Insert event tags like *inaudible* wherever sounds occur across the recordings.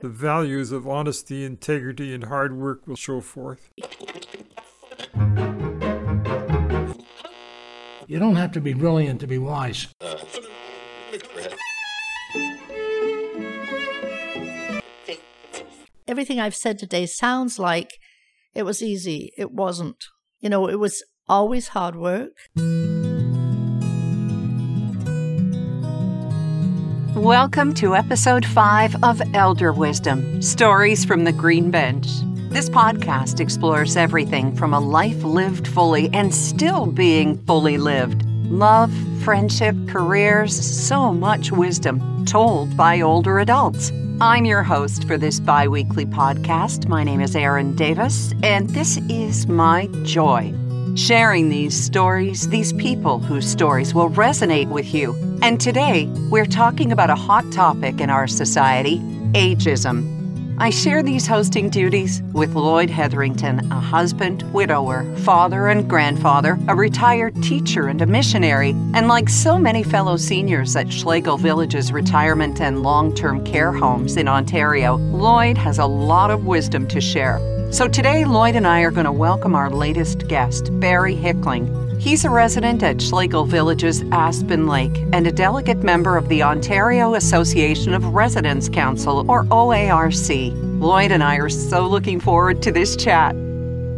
The values of honesty, integrity, and hard work will show forth. You don't have to be brilliant to be wise. Everything I've said today sounds like it was easy. It wasn't. You know, it was always hard work. Welcome to episode 5 of Elder Wisdom Stories from the Green Bench. This podcast explores everything from a life lived fully and still being fully lived love, friendship, careers, so much wisdom told by older adults. I'm your host for this bi weekly podcast. My name is Erin Davis, and this is my joy. Sharing these stories, these people whose stories will resonate with you. And today, we're talking about a hot topic in our society ageism. I share these hosting duties with Lloyd Hetherington, a husband, widower, father, and grandfather, a retired teacher, and a missionary. And like so many fellow seniors at Schlegel Village's retirement and long term care homes in Ontario, Lloyd has a lot of wisdom to share. So today, Lloyd and I are going to welcome our latest guest, Barry Hickling. He's a resident at Schlegel Village's Aspen Lake and a delegate member of the Ontario Association of Residents Council, or OARC. Lloyd and I are so looking forward to this chat.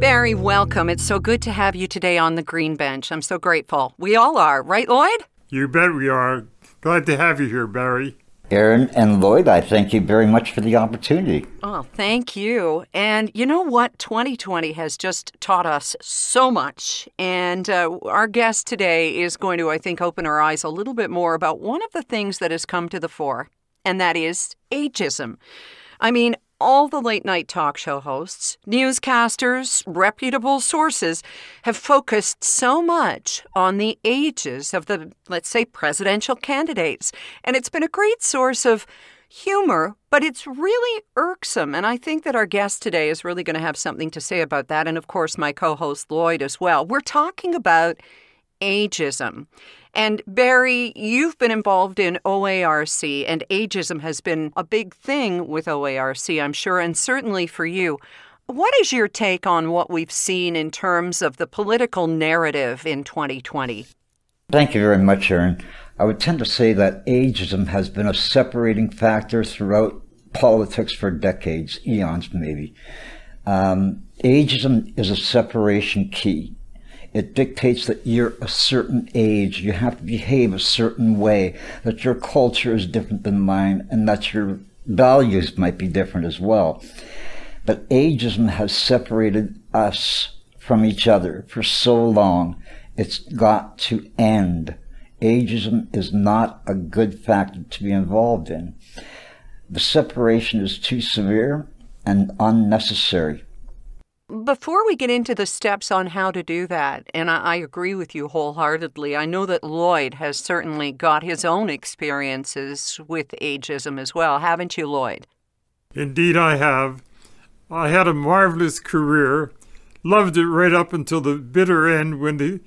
Barry, welcome. It's so good to have you today on the Green Bench. I'm so grateful. We all are, right, Lloyd? You bet we are. Glad to have you here, Barry. Erin and Lloyd, I thank you very much for the opportunity. Oh, thank you. And you know what? 2020 has just taught us so much. And uh, our guest today is going to, I think, open our eyes a little bit more about one of the things that has come to the fore, and that is ageism. I mean, all the late night talk show hosts, newscasters, reputable sources have focused so much on the ages of the, let's say, presidential candidates. And it's been a great source of humor, but it's really irksome. And I think that our guest today is really going to have something to say about that. And of course, my co host Lloyd as well. We're talking about ageism. And Barry, you've been involved in OARC, and ageism has been a big thing with OARC, I'm sure, and certainly for you. What is your take on what we've seen in terms of the political narrative in 2020? Thank you very much, Erin. I would tend to say that ageism has been a separating factor throughout politics for decades, eons maybe. Um, ageism is a separation key. It dictates that you're a certain age, you have to behave a certain way, that your culture is different than mine, and that your values might be different as well. But ageism has separated us from each other for so long. It's got to end. Ageism is not a good factor to be involved in. The separation is too severe and unnecessary. Before we get into the steps on how to do that, and I, I, agree with you wholeheartedly, I know that Lloyd has certainly got his own experiences with ageism as well, haven't you, Lloyd? Indeed, I have. I had a marvelous career, loved it right up until the bitter end when the,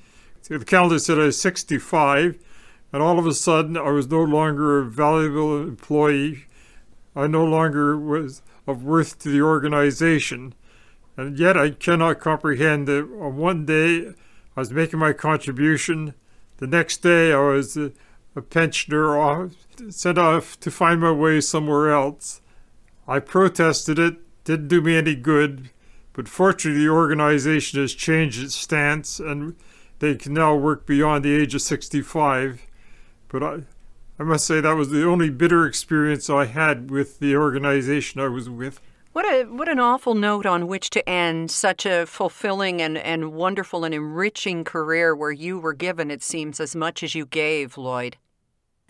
the calendar said I was 65, and all of a sudden I was no longer a valuable employee. I no longer was of worth to the organization. And yet I cannot comprehend that on one day I was making my contribution, the next day I was a, a pensioner off, sent off to find my way somewhere else. I protested it, didn't do me any good, but fortunately the organization has changed its stance and they can now work beyond the age of 65. But I, I must say that was the only bitter experience I had with the organization I was with. What a what an awful note on which to end such a fulfilling and, and wonderful and enriching career where you were given, it seems, as much as you gave, Lloyd.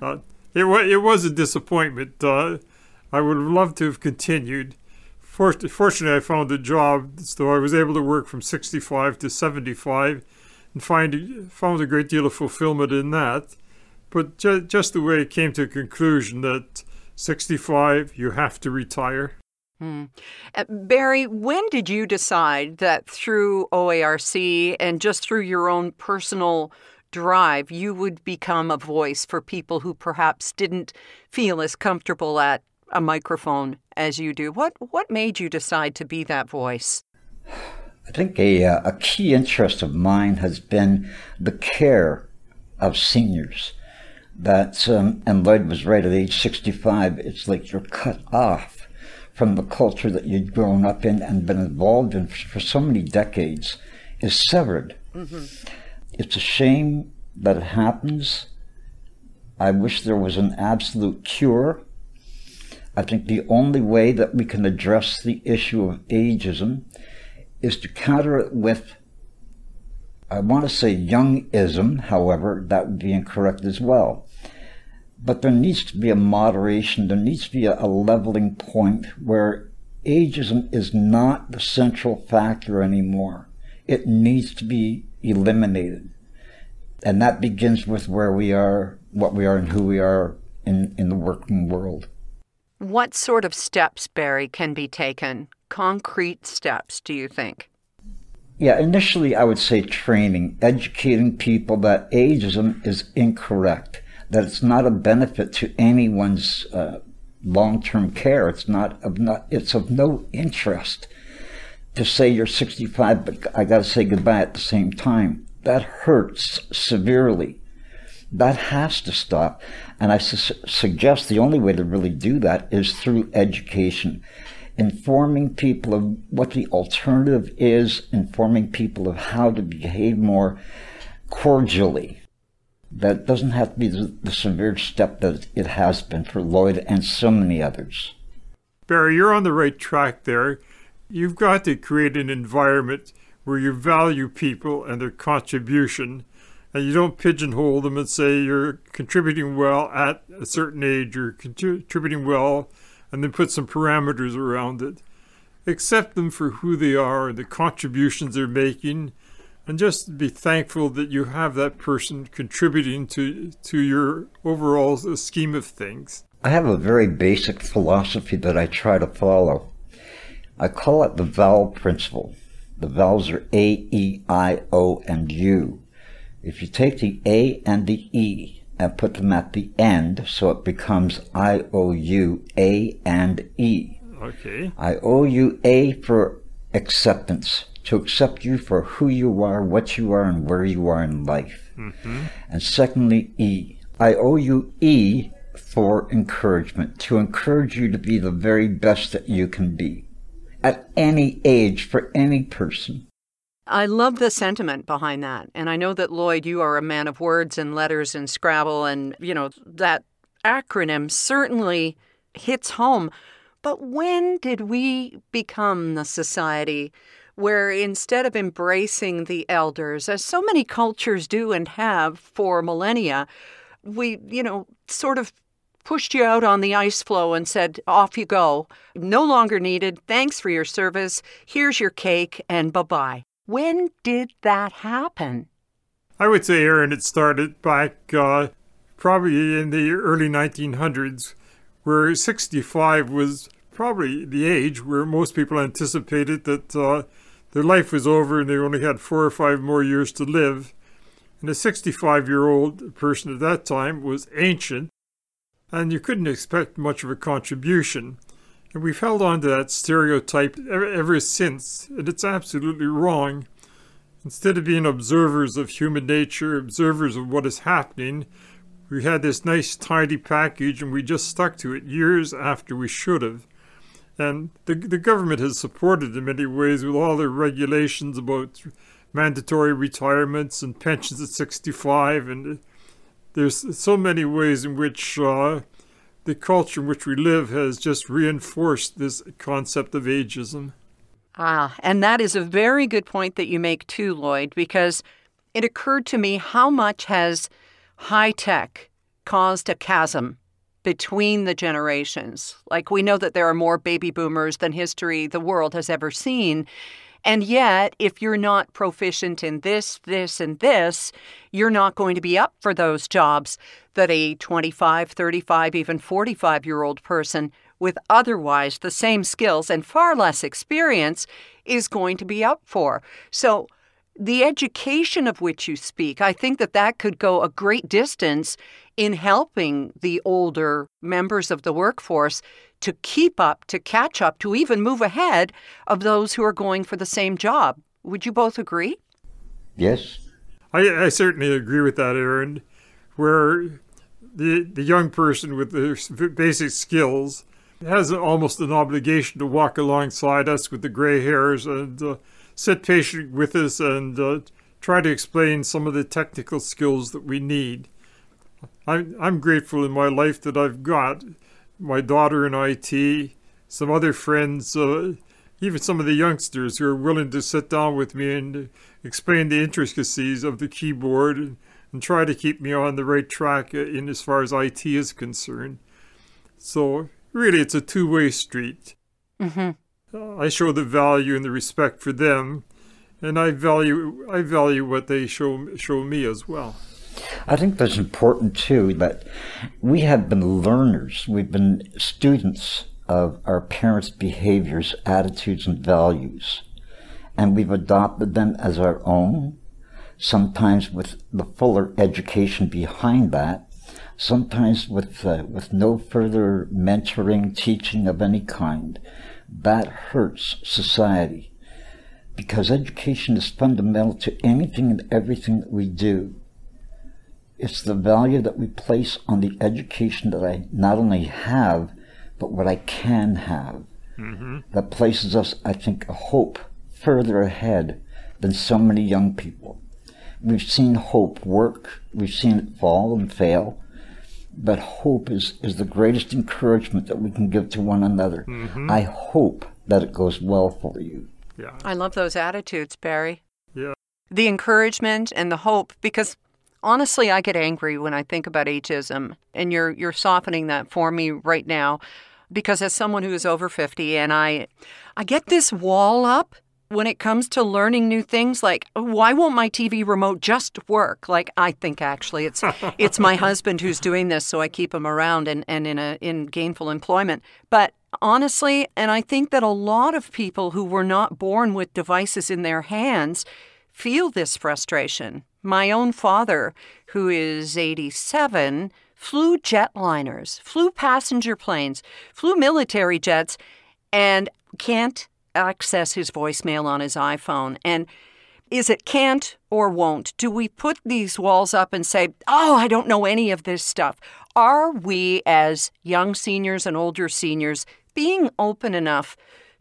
Uh, it, was, it was a disappointment. Uh, I would have loved to have continued. fortunately, I found a job, so I was able to work from 65 to 75 and find found a great deal of fulfillment in that. But ju- just the way it came to a conclusion that 65, you have to retire. Hmm. Uh, Barry, when did you decide that through OARC and just through your own personal drive, you would become a voice for people who perhaps didn't feel as comfortable at a microphone as you do. What what made you decide to be that voice? I think a, uh, a key interest of mine has been the care of seniors. That, um, and Lloyd was right at age 65, it's like you're cut off from the culture that you'd grown up in and been involved in for so many decades, is severed. Mm-hmm. It's a shame that it happens. I wish there was an absolute cure. I think the only way that we can address the issue of ageism is to counter it with, I want to say youngism, however, that would be incorrect as well. But there needs to be a moderation, there needs to be a, a leveling point where ageism is not the central factor anymore. It needs to be eliminated. And that begins with where we are, what we are, and who we are in, in the working world. What sort of steps, Barry, can be taken concrete steps, do you think? Yeah, initially I would say training, educating people that ageism is incorrect, that it's not a benefit to anyone's uh, long-term care. It's not of not. It's of no interest to say you're 65, but I got to say goodbye at the same time. That hurts severely. That has to stop. And I su- suggest the only way to really do that is through education informing people of what the alternative is, informing people of how to behave more cordially. That doesn't have to be the, the severe step that it has been for Lloyd and so many others. Barry, you're on the right track there. You've got to create an environment where you value people and their contribution, and you don't pigeonhole them and say you're contributing well at a certain age, you're contributing well and then put some parameters around it. Accept them for who they are and the contributions they're making, and just be thankful that you have that person contributing to, to your overall scheme of things. I have a very basic philosophy that I try to follow. I call it the vowel principle. The vowels are A, E, I, O, and U. If you take the A and the E and put them at the end so it becomes I O U A and E. Okay. I owe you A for acceptance, to accept you for who you are, what you are, and where you are in life. Mm-hmm. And secondly, E. I owe you E for encouragement, to encourage you to be the very best that you can be at any age for any person. I love the sentiment behind that. And I know that, Lloyd, you are a man of words and letters and Scrabble, and, you know, that acronym certainly hits home. But when did we become the society where instead of embracing the elders, as so many cultures do and have for millennia, we, you know, sort of pushed you out on the ice floe and said, off you go. No longer needed. Thanks for your service. Here's your cake and bye bye. When did that happen? I would say, Erin, it started back uh, probably in the early 1900s, where 65 was probably the age where most people anticipated that uh, their life was over and they only had four or five more years to live. And a 65 year old person at that time was ancient, and you couldn't expect much of a contribution. And we've held on to that stereotype ever, ever since, and it's absolutely wrong. Instead of being observers of human nature, observers of what is happening, we had this nice tidy package and we just stuck to it years after we should have. And the, the government has supported in many ways with all their regulations about mandatory retirements and pensions at 65. And there's so many ways in which uh, the culture in which we live has just reinforced this concept of ageism. Ah, and that is a very good point that you make too, Lloyd, because it occurred to me how much has high tech caused a chasm between the generations. Like we know that there are more baby boomers than history the world has ever seen. And yet, if you're not proficient in this, this, and this, you're not going to be up for those jobs that a 25, 35, even 45 year old person with otherwise the same skills and far less experience is going to be up for. So, the education of which you speak, I think that that could go a great distance in helping the older members of the workforce to keep up, to catch up, to even move ahead of those who are going for the same job. Would you both agree? Yes. I, I certainly agree with that, Erin. Where the the young person with the basic skills has almost an obligation to walk alongside us with the gray hairs and uh, sit patient with us and uh, try to explain some of the technical skills that we need. I'm, I'm grateful in my life that I've got my daughter in IT, some other friends, uh, even some of the youngsters who are willing to sit down with me and explain the intricacies of the keyboard and, and try to keep me on the right track in as far as IT is concerned. So really, it's a two-way street. Mm-hmm. I show the value and the respect for them, and I value I value what they show show me as well. I think that's important too. That we have been learners, we've been students of our parents' behaviors, attitudes, and values, and we've adopted them as our own. Sometimes with the fuller education behind that, sometimes with uh, with no further mentoring, teaching of any kind. That hurts society because education is fundamental to anything and everything that we do. It's the value that we place on the education that I not only have, but what I can have. Mm-hmm. That places us, I think, a hope further ahead than so many young people. We've seen hope work, we've seen it fall and fail, but hope is, is the greatest encouragement that we can give to one another. Mm-hmm. I hope that it goes well for you. Yeah. I love those attitudes, Barry. Yeah. The encouragement and the hope, because honestly, I get angry when I think about ageism, and you're you're softening that for me right now, because as someone who is over fifty, and I, I get this wall up when it comes to learning new things like why won't my TV remote just work? Like I think actually it's *laughs* it's my husband who's doing this so I keep him around and, and in a in gainful employment. But honestly and I think that a lot of people who were not born with devices in their hands feel this frustration. My own father who is 87 flew jetliners flew passenger planes flew military jets and can't access his voicemail on his iPhone. And is it can't or won't? Do we put these walls up and say, oh, I don't know any of this stuff? Are we, as young seniors and older seniors, being open enough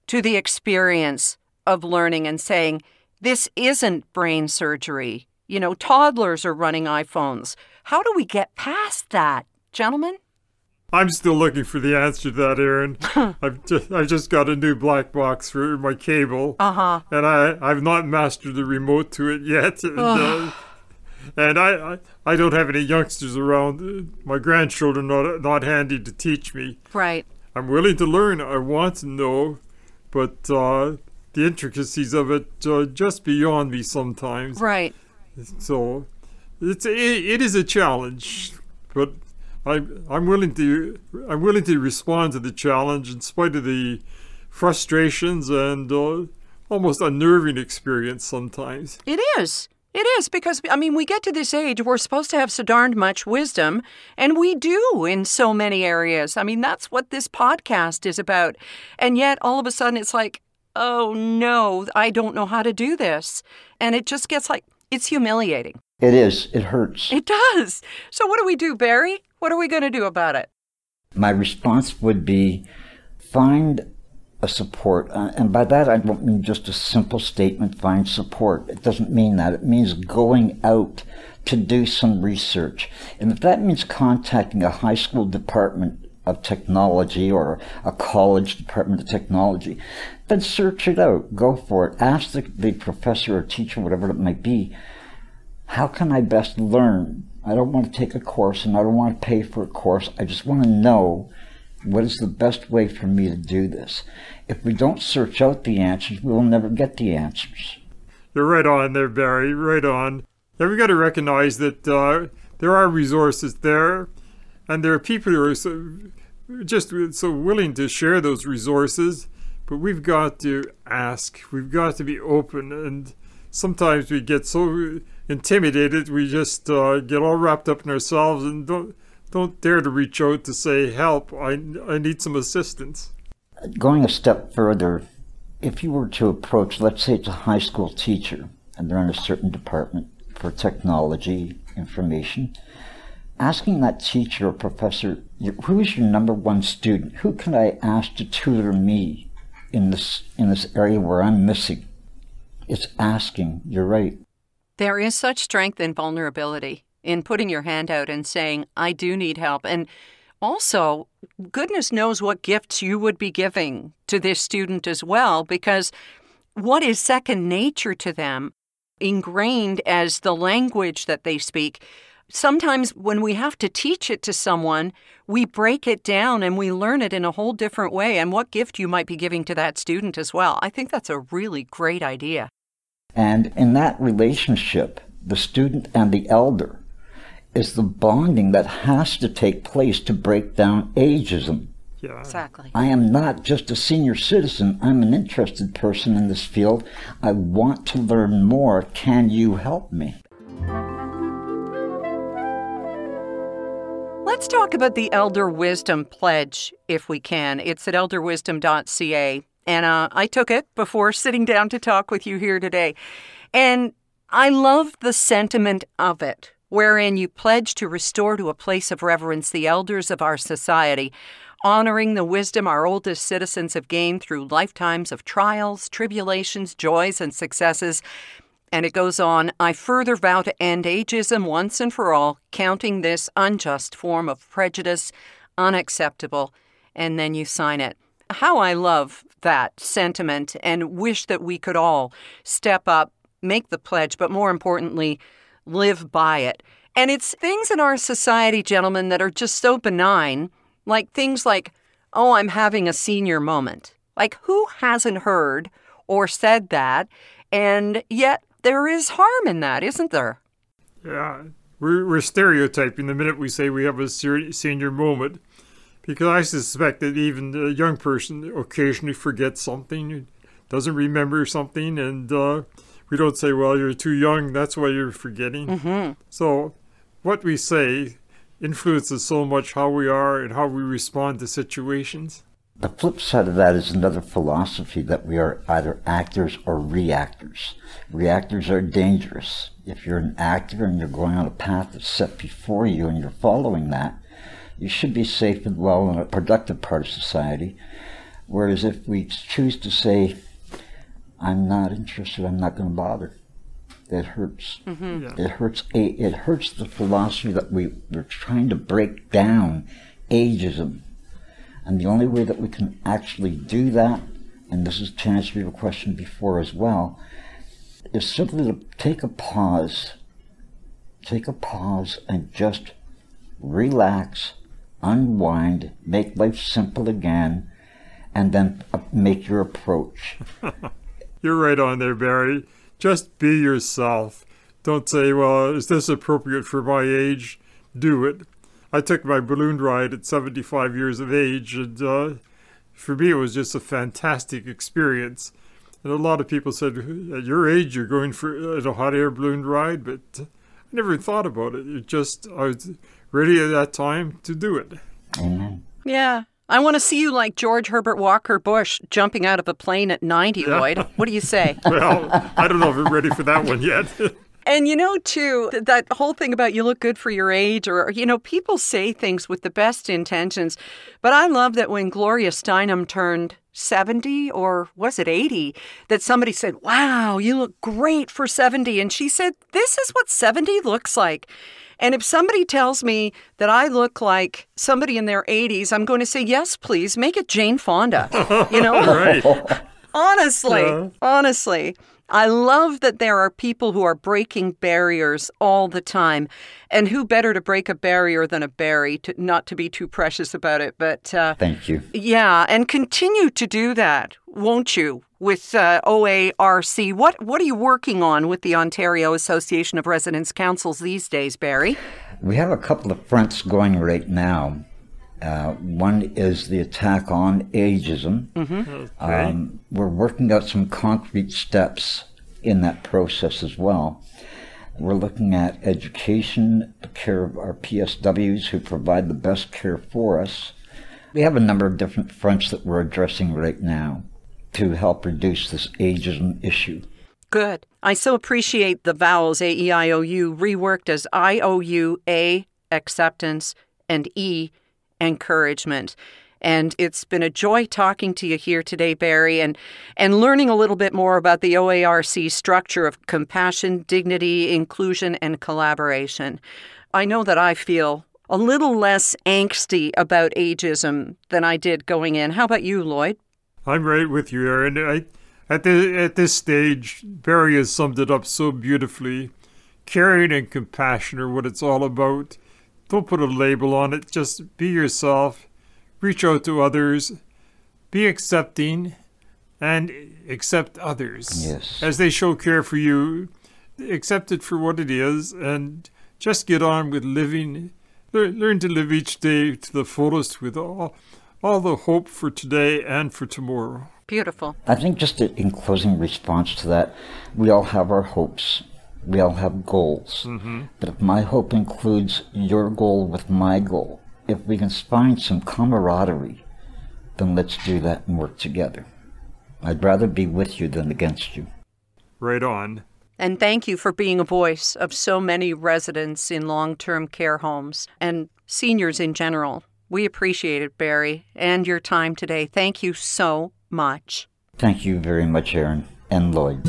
to the experience of learning and saying, this isn't brain surgery? You know, toddlers are running iPhones. How do we get past that, gentlemen? I'm still looking for the answer to that, Erin. *laughs* I've just I've just got a new black box for my cable, uh-huh. and I I've not mastered the remote to it yet. *laughs* And, uh, and I, I I don't have any youngsters around. My grandchildren not not handy to teach me. Right. I'm willing to learn. I want to know, but uh, the intricacies of it uh, just beyond me sometimes. Right. So it's it, it is a challenge, but I, I'm willing to I'm willing to respond to the challenge in spite of the frustrations and uh, almost unnerving experience sometimes. It is. It is because, I mean, we get to this age, we're supposed to have so darned much wisdom, and we do in so many areas. I mean, that's what this podcast is about. And yet, all of a sudden, it's like, oh no, I don't know how to do this. And it just gets like, it's humiliating. It is. It hurts. It does. So, what do we do, Barry? What are we going to do about it? My response would be find a support. Uh, and by that, I don't mean just a simple statement, find support. It doesn't mean that. It means going out to do some research. And if that means contacting a high school department of technology or a college department of technology, then search it out. Go for it. Ask the, the professor or teacher, whatever it might be, how can I best learn? I don't want to take a course and I don't want to pay for a course. I just want to know what is the best way for me to do this? If we don't search out the answers, we will never get the answers. You're right on there, Barry. Right on. Yeah, we've got to recognize that uh, there are resources there, and there are people who are so, just so willing to share those resources. But we've got to ask. We've got to be open and sometimes we get so intimidated we just uh, get all wrapped up in ourselves and don't don't dare to reach out to say help. I I need some assistance. Going a step further, if you were to approach, let's say it's a high school teacher and they're in a certain department for technology information, asking that teacher or professor, who is your number one student? Who can I ask to tutor me in this in this area where I'm missing? It's asking. You're right. There is such strength in vulnerability, in putting your hand out and saying, I do need help. And also, goodness knows what gifts you would be giving to this student as well, because what is second nature to them, ingrained as the language that they speak, sometimes when we have to teach it to someone, we break it down and we learn it in a whole different way. And what gift you might be giving to that student as well. I think that's a really great idea. And in that relationship, the student and the elder is the bonding that has to take place to break down ageism. Yeah. Exactly. I am not just a senior citizen. I'm an interested person in this field. I want to learn more. Can you help me? Let's talk about the Elder Wisdom Pledge, if we can. It's at elderwisdom.ca. And uh, I took it before sitting down to talk with you here today. And I love the sentiment of it, wherein you pledge to restore to a place of reverence the elders of our society, honoring the wisdom our oldest citizens have gained through lifetimes of trials, tribulations, joys, and successes. And it goes on I further vow to end ageism once and for all, counting this unjust form of prejudice unacceptable. And then you sign it. How I love that sentiment and wish that we could all step up, make the pledge, but more importantly, live by it. And it's things in our society, gentlemen, that are just so benign, like things like, oh, I'm having a senior moment. Like, who hasn't heard or said that? And yet, there is harm in that, isn't there? Yeah, we're, we're stereotyping the minute we say we have a senior moment because I suspect that even a young person occasionally forgets something, doesn't remember something, and uh, we don't say, well, you're too young, that's why you're forgetting. Mm-hmm. So, what we say influences so much how we are and how we respond to situations. The flip side of that is another philosophy that we are either actors or reactors. Reactors are dangerous. If you're an actor and you're going on a path that's set before you and you're following that, you should be safe and well in a productive part of society. Whereas if we choose to say, I'm not interested, I'm not going to bother, that hurts. Mm-hmm. Yeah. It hurts. It hurts the philosophy that we, we're trying to break down ageism and the only way that we can actually do that, and this is to answer your question before as well, is simply to take a pause, take a pause and just relax, unwind, make life simple again, and then uh, make your approach. *laughs* You're right on there, Barry. Just be yourself. Don't say, well, is this appropriate for my age? Do it. I took my balloon ride at 75 years of age, and uh, for me, it was just a fantastic experience. And a lot of people said, at your age, you're going for a hot air balloon ride, but I never thought about it. It just, I was ready at that time to do it. Amen. Yeah. I want to see you like George Herbert Walker Bush jumping out of a plane at 90, Yeah. Lloyd. What do you say? *laughs* Well, I don't know if I'm ready for that one yet. *laughs* And you know, too, that whole thing about you look good for your age, or, you know, people say things with the best intentions. But I love that when Gloria Steinem turned 70, or was it 80, that somebody said, Wow, you look great for 70. And she said, This is what 70 looks like. And if somebody tells me that I look like somebody in their 80s, I'm going to say, Yes, please, make it Jane Fonda. You know? *laughs* right. Honestly, Yeah. honestly, I love that there are people who are breaking barriers all the time. And who better to break a barrier than a berry, to, not to be too precious about it. But uh, Thank you. yeah, and continue to do that, won't you, with uh, OARC? What, what are you working on with the Ontario Association of Residents Councils these days, Barry? We have a couple of fronts going right now. Uh, one is the attack on ageism. Okay. Um, we're working out some concrete steps in that process as well. We're looking at education, the care of our PSWs who provide the best care for us. We have a number of different fronts that we're addressing right now to help reduce this ageism issue. Good. I so appreciate the vowels A E I O U reworked as I O U A acceptance and E encouragement. And it's been a joy talking to you here today, Barry, and, and learning a little bit more about the OARC structure of compassion, dignity, inclusion, and collaboration. I know that I feel a little less angsty about ageism than I did going in. How about you, Lloyd? I'm right with you, Erin. I, at, the, at this stage, Barry has summed it up so beautifully. Caring and compassion are what it's all about. Don't put a label on it, just be yourself reach out to others, be accepting, and accept others. Yes. As they show care for you, accept it for what it is, and just get on with living. Learn, learn to live each day to the fullest with all, all the hope for today and for tomorrow. Beautiful. I think just in closing response to that, we all have our hopes. We all have goals. Mm-hmm. But if my hope includes your goal with my goal, if we can find some camaraderie, then let's do that and work together. I'd rather be with you than against you. Right on. And thank you for being a voice of so many residents in long term care homes and seniors in general. We appreciate it, Barry, and your time today. Thank you so much. Thank you very much, Erin and Lloyd.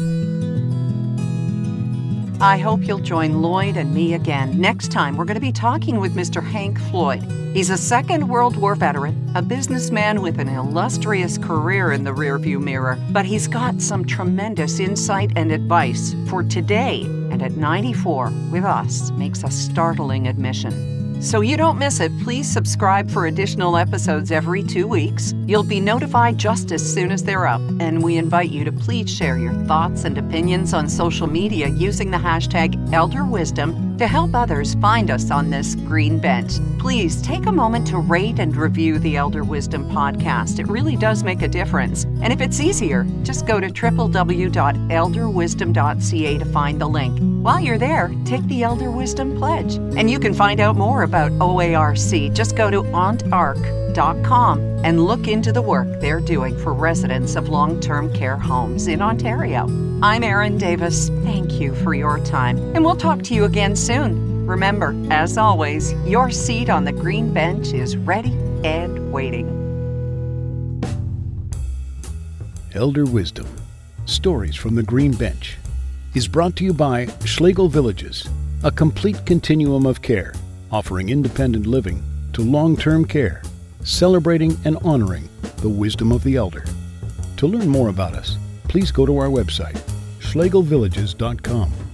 I hope you'll join Lloyd and me again. Next time, we're going to be talking with Mr. Hank Floyd. He's a Second World War veteran, a businessman with an illustrious career in the rearview mirror, but he's got some tremendous insight and advice for today. And at 94, with us, makes a startling admission. So you don't miss it, please subscribe for additional episodes every two weeks. You'll be notified just as soon as they're up, and we invite you to please share your thoughts and opinions on social media using the hashtag ElderWisdom to help others find us on this green bench. Please take a moment to rate and review the Elder Wisdom podcast. It really does make a difference. And if it's easier, just go to www.elderwisdom.ca to find the link. While you're there, take the Elder Wisdom Pledge. And you can find out more about OARC. Just go to ontarc.com and look into the work they're doing for residents of long term care homes in Ontario. I'm Erin Davis. Thank you for your time, and we'll talk to you again soon. Remember, as always, your seat on the green bench is ready and waiting. Elder Wisdom Stories from the Green Bench is brought to you by Schlegel Villages, a complete continuum of care, offering independent living to long term care, celebrating and honoring the wisdom of the elder. To learn more about us, please go to our website, schlegelvillages.com.